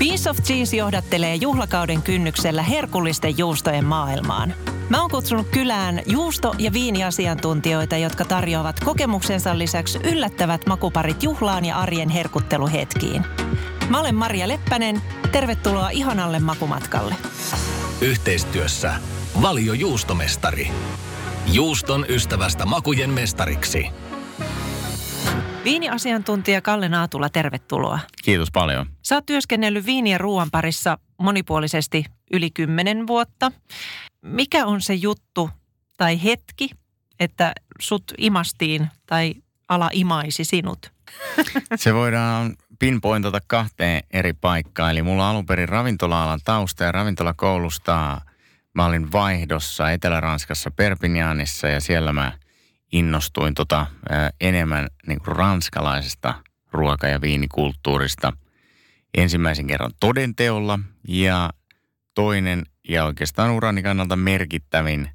Piece of Cheese johdattelee juhlakauden kynnyksellä herkullisten juustojen maailmaan. Mä oon kutsunut kylään juusto- ja viiniasiantuntijoita, jotka tarjoavat kokemuksensa lisäksi yllättävät makuparit juhlaan ja arjen herkutteluhetkiin. Mä olen Maria Leppänen. Tervetuloa ihanalle makumatkalle. Yhteistyössä Valio Juustomestari. Juuston ystävästä makujen mestariksi. Viiniasiantuntija Kalle Naatula, tervetuloa. Kiitos paljon. Sä oot työskennellyt viini- ja ruoan parissa monipuolisesti yli kymmenen vuotta. Mikä on se juttu tai hetki, että sut imastiin tai ala imaisi sinut? Se voidaan pinpointata kahteen eri paikkaan. Eli mulla on alun perin ravintola-alan tausta ja ravintolakoulusta mä olin vaihdossa Etelä-Ranskassa Perpignanissa ja siellä mä innostuin tota, enemmän niin kuin ranskalaisesta ruoka- ja viinikulttuurista ensimmäisen kerran todenteolla ja toinen ja oikeastaan urani kannalta merkittävin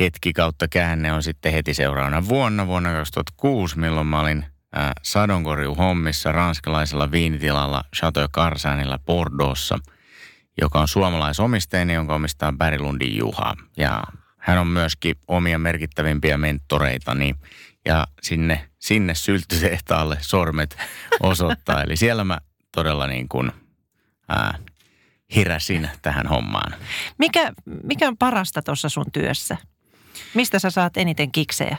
hetki kautta käänne on sitten heti seuraavana vuonna, vuonna 2006, milloin mä olin ää, sadonkorjuhommissa ranskalaisella viinitilalla Chateau Carsanilla Bordeauxssa, joka on suomalaisomisteinen, jonka omistaa Berglundin Juha. Ja hän on myöskin omia merkittävimpiä mentoreitani ja sinne, sinne syltytehtaalle sormet osoittaa. Eli siellä mä todella niin kuin, ää, heräsin tähän hommaan. Mikä, mikä on parasta tuossa sun työssä? Mistä sä saat eniten kiksejä?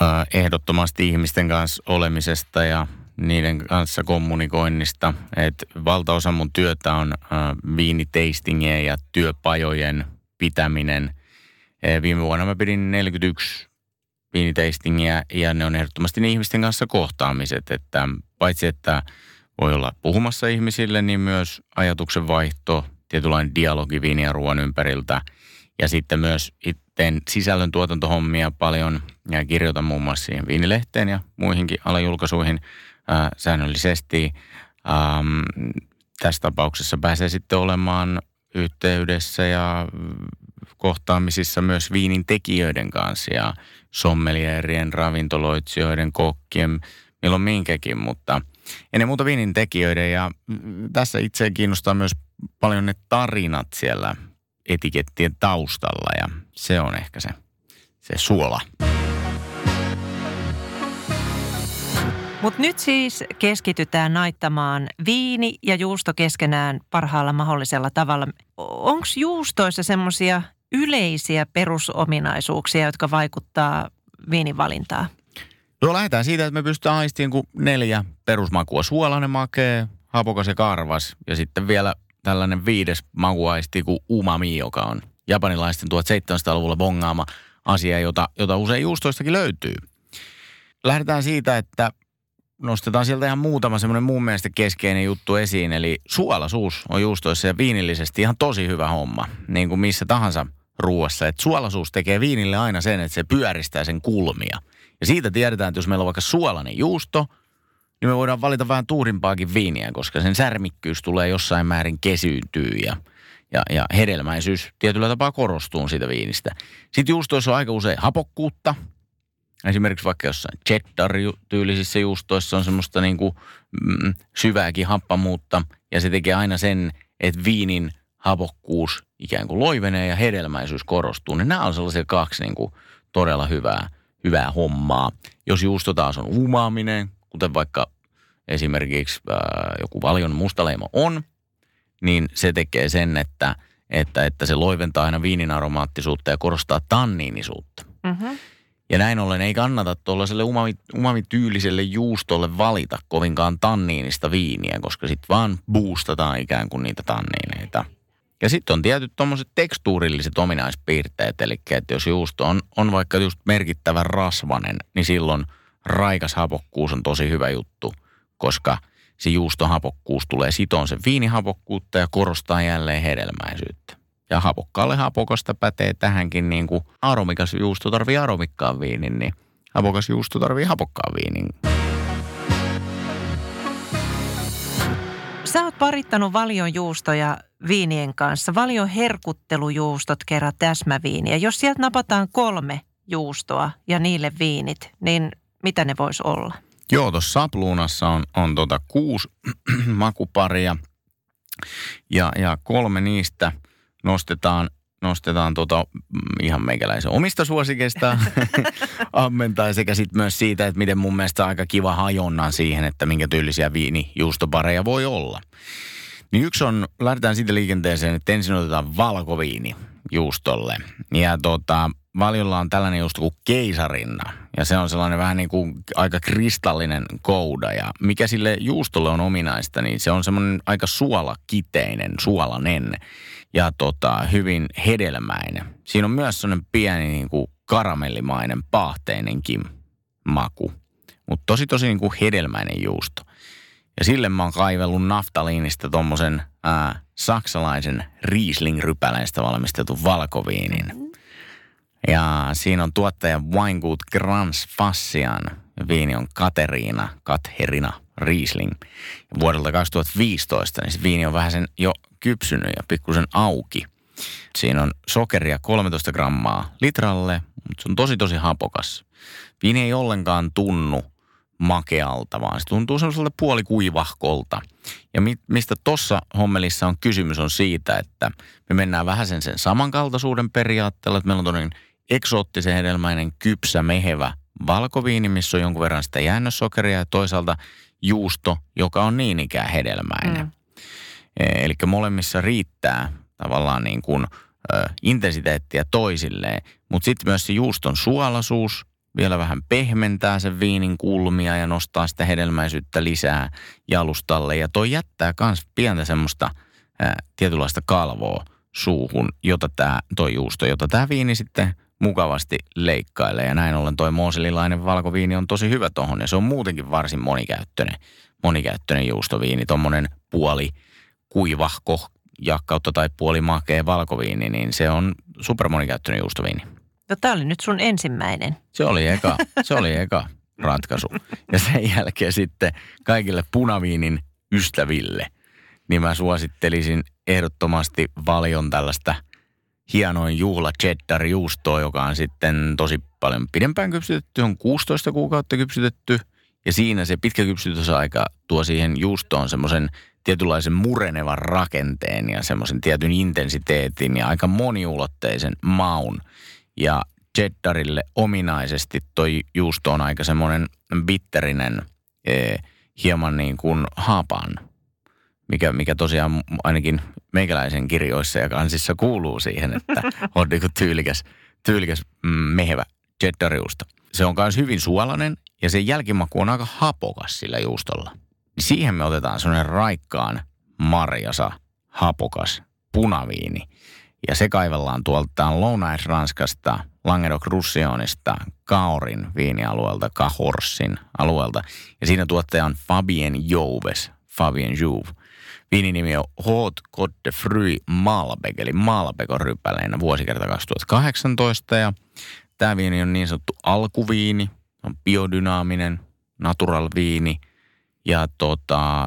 Ää, ehdottomasti ihmisten kanssa olemisesta ja niiden kanssa kommunikoinnista. Et valtaosa mun työtä on viiniteistingien ja työpajojen pitäminen. E, viime vuonna mä pidin 41 viiniteistingiä ja ne on ehdottomasti ne ihmisten kanssa kohtaamiset. Että paitsi että voi olla puhumassa ihmisille, niin myös ajatuksen vaihto, tietynlainen dialogi viini ja ruoan ympäriltä. Ja sitten myös itten sisällön tuotantohommia paljon ja kirjoitan muun muassa siihen viinilehteen ja muihinkin alajulkaisuihin ää, säännöllisesti. Ähm, tässä tapauksessa pääsee sitten olemaan yhteydessä ja kohtaamisissa myös viinin tekijöiden kanssa ja sommelierien, ravintoloitsijoiden, kokkien, milloin minkäkin, mutta ennen muuta viinin tekijöiden ja tässä itse kiinnostaa myös paljon ne tarinat siellä etikettien taustalla ja se on ehkä se, se suola. Mutta nyt siis keskitytään naittamaan viini ja juusto keskenään parhaalla mahdollisella tavalla. Onko juustoissa semmoisia yleisiä perusominaisuuksia, jotka vaikuttaa viinin valintaan? No lähdetään siitä, että me pystytään aistimaan kuin neljä perusmakua. Suolainen makee, hapokas ja karvas ja sitten vielä tällainen viides makuaisti kuin umami, joka on japanilaisten 1700-luvulla bongaama asia, jota, jota usein juustoistakin löytyy. Lähdetään siitä, että nostetaan sieltä ihan muutama semmoinen mun mielestä keskeinen juttu esiin. Eli suolaisuus on juustoissa ja viinillisesti ihan tosi hyvä homma, niin kuin missä tahansa ruuassa. Että suolaisuus tekee viinille aina sen, että se pyöristää sen kulmia. Ja siitä tiedetään, että jos meillä on vaikka suolainen juusto, niin me voidaan valita vähän tuurimpaakin viiniä, koska sen särmikkyys tulee jossain määrin kesyyntyy ja, ja, ja hedelmäisyys tietyllä tapaa korostuu siitä viinistä. Sitten juustoissa on aika usein hapokkuutta, Esimerkiksi vaikka jossain cheddar-tyylisissä juustoissa on semmoista niin kuin, mm, syvääkin happamuutta ja se tekee aina sen, että viinin hapokkuus ikään kuin loivenee ja hedelmäisyys korostuu. Niin nämä on sellaisia kaksi niin kuin, todella hyvää, hyvää hommaa. Jos juusto taas on umaaminen, kuten vaikka esimerkiksi ää, joku valion mustaleimo on, niin se tekee sen, että, että, että se loiventaa aina viinin aromaattisuutta ja korostaa tanniinisuutta. Mm-hmm. Ja näin ollen ei kannata tuollaiselle umami, umamityyliselle juustolle valita kovinkaan tanniinista viiniä, koska sitten vaan boostataan ikään kuin niitä tanniineita. Ja sitten on tietyt tuommoiset tekstuurilliset ominaispiirteet, eli että jos juusto on, on vaikka just merkittävän rasvanen, niin silloin raikas hapokkuus on tosi hyvä juttu, koska se juuston hapokkuus tulee sitoon sen viinihapokkuutta ja korostaa jälleen hedelmäisyyttä. Ja hapokkaalle hapokasta pätee tähänkin niin kuin aromikas juusto tarvii aromikkaan viinin, niin hapokas juusto tarvii hapokkaan viinin. Sä oot parittanut valion juustoja viinien kanssa. Valion herkuttelujuustot kerran täsmäviiniä. Jos sieltä napataan kolme juustoa ja niille viinit, niin mitä ne vois olla? Joo, tuossa sapluunassa on, on tota kuusi makuparia – Ja, ja kolme niistä nostetaan nostetaan tuota, ihan meikäläisen omista suosikeista ammentaa sekä sitten myös siitä, että miten mun mielestä aika kiva hajonnan siihen, että minkä tyylisiä viinijuustopareja voi olla. Niin yksi on, lähdetään siitä liikenteeseen, että ensin otetaan valkoviini juustolle. Ja tota, valiolla on tällainen juusto kuin keisarinna. Ja se on sellainen vähän niin kuin aika kristallinen kouda. Ja mikä sille juustolle on ominaista, niin se on semmoinen aika suolakiteinen, suolanen ja tota, hyvin hedelmäinen. Siinä on myös sellainen pieni niin kuin karamellimainen, paahteinenkin maku. Mutta tosi tosi niin kuin hedelmäinen juusto. Ja sille mä oon kaivellut naftaliinista tommosen saksalaisen Riesling-rypäleistä valmistetun valkoviinin. Ja siinä on tuottaja Weingut Grans Fassian. Viini on Kateriina, Katherina Riesling. Vuodelta 2015, niin viini on vähän sen jo kypsynyt ja pikkusen auki. Siinä on sokeria 13 grammaa litralle, mutta se on tosi tosi hapokas. Viini ei ollenkaan tunnu makealta, vaan se tuntuu semmoiselta puolikuivahkolta. Ja mi- mistä tuossa hommelissa on kysymys on siitä, että me mennään vähän sen, sen samankaltaisuuden periaatteella, että meillä on todennäköinen eksoottisen hedelmäinen, kypsä, mehevä valkoviini, missä on jonkun verran sitä jäännössokeria ja toisaalta juusto, joka on niin ikään hedelmäinen. Mm. E, eli molemmissa riittää tavallaan niin kuin, ö, intensiteettiä toisilleen, mutta sitten myös se juuston suolaisuus vielä vähän pehmentää sen viinin kulmia ja nostaa sitä hedelmäisyyttä lisää jalustalle. Ja toi jättää myös pientä semmoista ä, tietynlaista kalvoa suuhun, jota tämä, toi juusto, jota tämä viini sitten mukavasti leikkailee. Ja näin ollen toi mooselilainen valkoviini on tosi hyvä tohon ja se on muutenkin varsin monikäyttöinen, monikäyttöinen juustoviini. Tuommoinen puoli kuivahko ja kautta tai puoli makea valkoviini, niin se on super monikäyttöinen juustoviini. No tämä oli nyt sun ensimmäinen. Se oli eka, se oli eka ratkaisu. Ja sen jälkeen sitten kaikille punaviinin ystäville, niin mä suosittelisin ehdottomasti valion tällaista – hienoin juhla cheddar juustoa, joka on sitten tosi paljon pidempään kypsytetty, on 16 kuukautta kypsytetty. Ja siinä se pitkä kypsytysaika tuo siihen juustoon semmoisen tietynlaisen murenevan rakenteen ja semmoisen tietyn intensiteetin ja aika moniulotteisen maun. Ja cheddarille ominaisesti toi juusto on aika semmoinen bitterinen, eh, hieman niin kuin hapan mikä, mikä tosiaan ainakin meikäläisen kirjoissa ja kansissa kuuluu siihen, että on niin tyylikäs, tyylikäs mm, mehevä cheddariusta. Se on myös hyvin suolainen ja sen jälkimaku on aika hapokas sillä juustolla. Siihen me otetaan semmoinen raikkaan marjasa, hapokas punaviini. Ja se kaivellaan tuolta Lounais-Ranskasta, Languedoc-Roussillonista, Kaorin viinialueelta, Cahorsin alueelta. Ja siinä tuottaja on Fabien Jouves, Fabien Jouve. Viinin nimi on Hot Côte Fruit Malbec, eli Malbec on rypäleinä vuosikerta 2018. Ja tämä viini on niin sanottu alkuviini, on biodynaaminen, natural viini. Ja tota,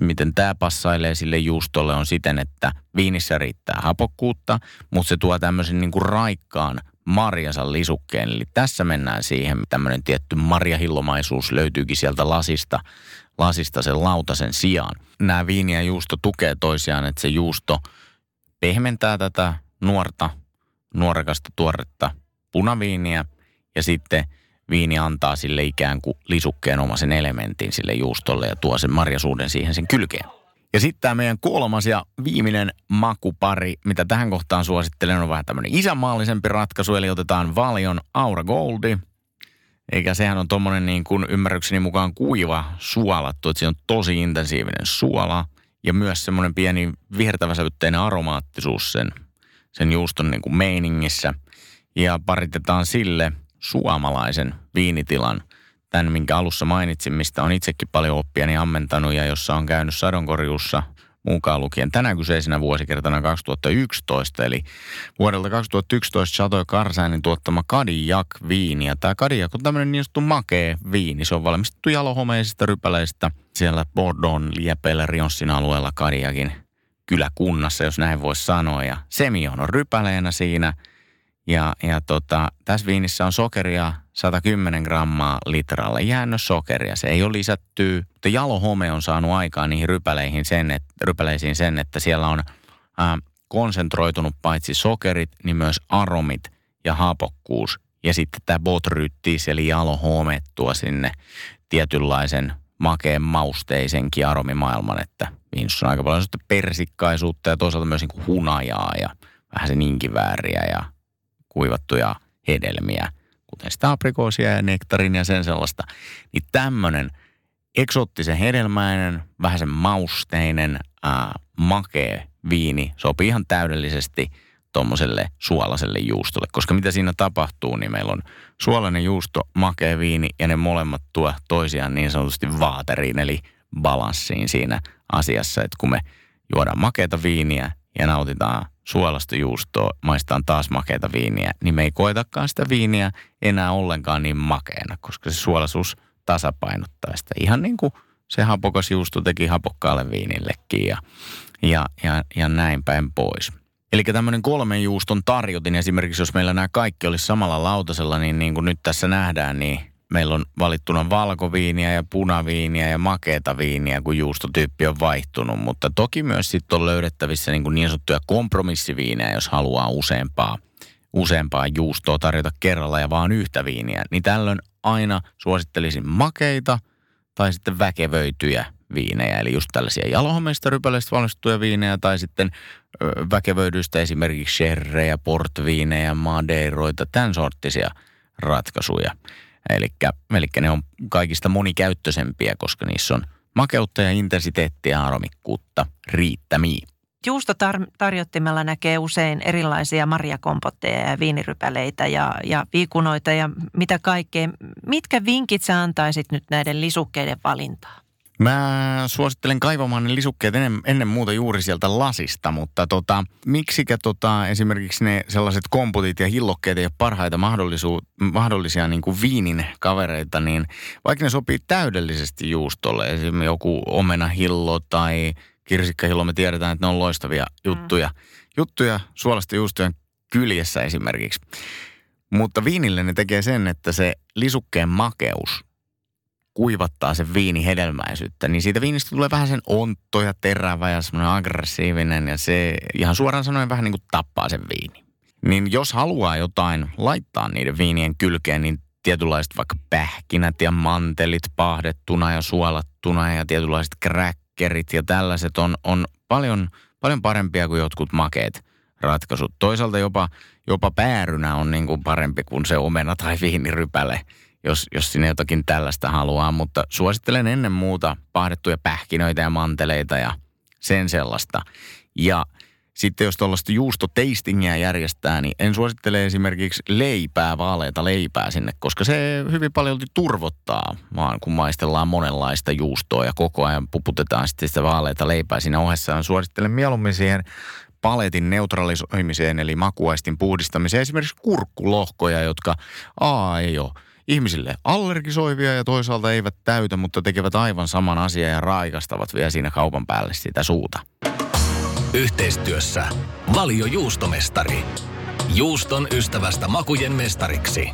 miten tämä passailee sille juustolle on siten, että viinissä riittää hapokkuutta, mutta se tuo tämmöisen niin kuin raikkaan marjansa lisukkeen. Eli tässä mennään siihen, tämmöinen tietty marjahillomaisuus löytyykin sieltä lasista lasista sen lautasen sijaan. Nämä viini ja juusto tukee toisiaan, että se juusto pehmentää tätä nuorta, nuorekasta tuoretta punaviiniä ja sitten viini antaa sille ikään kuin lisukkeen omaisen elementin sille juustolle ja tuo sen marjasuuden siihen sen kylkeen. Ja sitten tämä meidän kolmas ja viimeinen makupari, mitä tähän kohtaan suosittelen, on vähän tämmöinen isänmaallisempi ratkaisu, eli otetaan Valion Aura Goldi – eikä sehän on tuommoinen niin kuin ymmärrykseni mukaan kuiva suolattu, että siinä on tosi intensiivinen suola. Ja myös semmoinen pieni vihertäväsävytteinen aromaattisuus sen, sen juuston niin kuin meiningissä. Ja paritetaan sille suomalaisen viinitilan, tämän minkä alussa mainitsin, mistä on itsekin paljon oppiani ammentanut ja jossa on käynyt sadonkorjuussa – mukaan lukien tänä kyseisenä vuosikertana 2011, eli vuodelta 2011 Chateau Carsainin tuottama Kadiak viini. Ja tämä Kadiak on tämmöinen niin sanottu makee viini. Se on valmistettu jalohomeisista rypäleistä siellä Bordeaux, Liepeillä, Rionssin alueella Kadiakin kyläkunnassa, jos näin voisi sanoa. Ja Semion on rypäleenä siinä. Ja, ja tota, tässä viinissä on sokeria 110 grammaa litralle jäännössokeria. Se ei ole lisätty, mutta jalohome on saanut aikaan niihin rypäleihin sen, että, rypäleisiin sen, että siellä on ää, konsentroitunut paitsi sokerit, niin myös aromit ja hapokkuus. Ja sitten tämä botryttis eli jalohome tuo sinne tietynlaisen makeen mausteisenkin aromimaailman, että viinussa on aika paljon persikkaisuutta ja toisaalta myös niin kuin hunajaa ja vähän sen inkivääriä ja kuivattuja hedelmiä, kuten sitä aprikoosia ja nektarin ja sen sellaista. Niin tämmöinen eksoottisen hedelmäinen, vähän sen mausteinen, ää, makee viini sopii ihan täydellisesti tuommoiselle suolaselle juustolle. Koska mitä siinä tapahtuu, niin meillä on suolainen juusto, makea viini ja ne molemmat tuo toisiaan niin sanotusti vaateriin, eli balanssiin siinä asiassa, että kun me juodaan makeita viiniä ja nautitaan suolasta juustoa, maistaan taas makeita viiniä, niin me ei koetakaan sitä viiniä enää ollenkaan niin makeena, koska se suolaisuus tasapainottaa sitä. Ihan niin kuin se hapokas juusto teki hapokkaalle viinillekin ja, ja, ja, ja näin päin pois. Eli tämmöinen kolmen juuston tarjotin esimerkiksi, jos meillä nämä kaikki olisi samalla lautasella, niin niin kuin nyt tässä nähdään, niin meillä on valittuna valkoviiniä ja punaviiniä ja makeeta viiniä, kun juustotyyppi on vaihtunut. Mutta toki myös sitten on löydettävissä niin, kuin niin sanottuja kompromissiviinejä, jos haluaa useampaa, useampaa juustoa tarjota kerralla ja vaan yhtä viiniä. Niin tällöin aina suosittelisin makeita tai sitten väkevöityjä viinejä, eli just tällaisia jalohomeista rypäleistä valmistettuja viinejä tai sitten väkevöidyistä esimerkiksi sherrejä, portviinejä, madeiroita, tämän sorttisia ratkaisuja. Eli ne on kaikista monikäyttöisempiä, koska niissä on makeutta ja intensiteettiä ja aromikkuutta riittämiin. Juustotarjottimella näkee usein erilaisia marjakompotteja ja viinirypäleitä ja, ja viikunoita ja mitä kaikkea. Mitkä vinkit sä antaisit nyt näiden lisukkeiden valintaan? Mä suosittelen kaivamaan ne lisukkeet ennen, ennen muuta juuri sieltä lasista, mutta tota, miksikä tota, esimerkiksi ne sellaiset komputit ja hillokkeet ei ole parhaita mahdollisia niin kuin viinin kavereita, niin vaikka ne sopii täydellisesti juustolle, esimerkiksi joku omenahillo tai kirsikkahillo, me tiedetään, että ne on loistavia juttuja. Mm. Juttuja suolasta juustojen kyljessä esimerkiksi. Mutta viinille ne tekee sen, että se lisukkeen makeus – kuivattaa sen viini hedelmäisyyttä, niin siitä viinistä tulee vähän sen ontto ja terävä ja semmoinen aggressiivinen ja se ihan suoraan sanoen vähän niin kuin tappaa sen viini. Niin jos haluaa jotain laittaa niiden viinien kylkeen, niin tietynlaiset vaikka pähkinät ja mantelit pahdettuna ja suolattuna ja tietynlaiset kräkkerit ja tällaiset on, on paljon, paljon parempia kuin jotkut makeet ratkaisut. Toisaalta jopa, jopa päärynä on niin kuin parempi kuin se omena tai viinirypäle jos, jos sinne jotakin tällaista haluaa. Mutta suosittelen ennen muuta pahdettuja pähkinöitä ja manteleita ja sen sellaista. Ja sitten jos tuollaista juustoteistingiä järjestää, niin en suosittele esimerkiksi leipää, vaaleita leipää sinne, koska se hyvin paljon turvottaa, vaan kun maistellaan monenlaista juustoa ja koko ajan puputetaan sitten sitä vaaleita leipää siinä ohessa. Suosittelen mieluummin siihen paletin neutralisoimiseen, eli makuaistin puhdistamiseen, esimerkiksi kurkkulohkoja, jotka A ei ole ihmisille allergisoivia ja toisaalta eivät täytä, mutta tekevät aivan saman asian ja raikastavat vielä siinä kaupan päälle sitä suuta. Yhteistyössä Valio Juustomestari. Juuston ystävästä makujen mestariksi.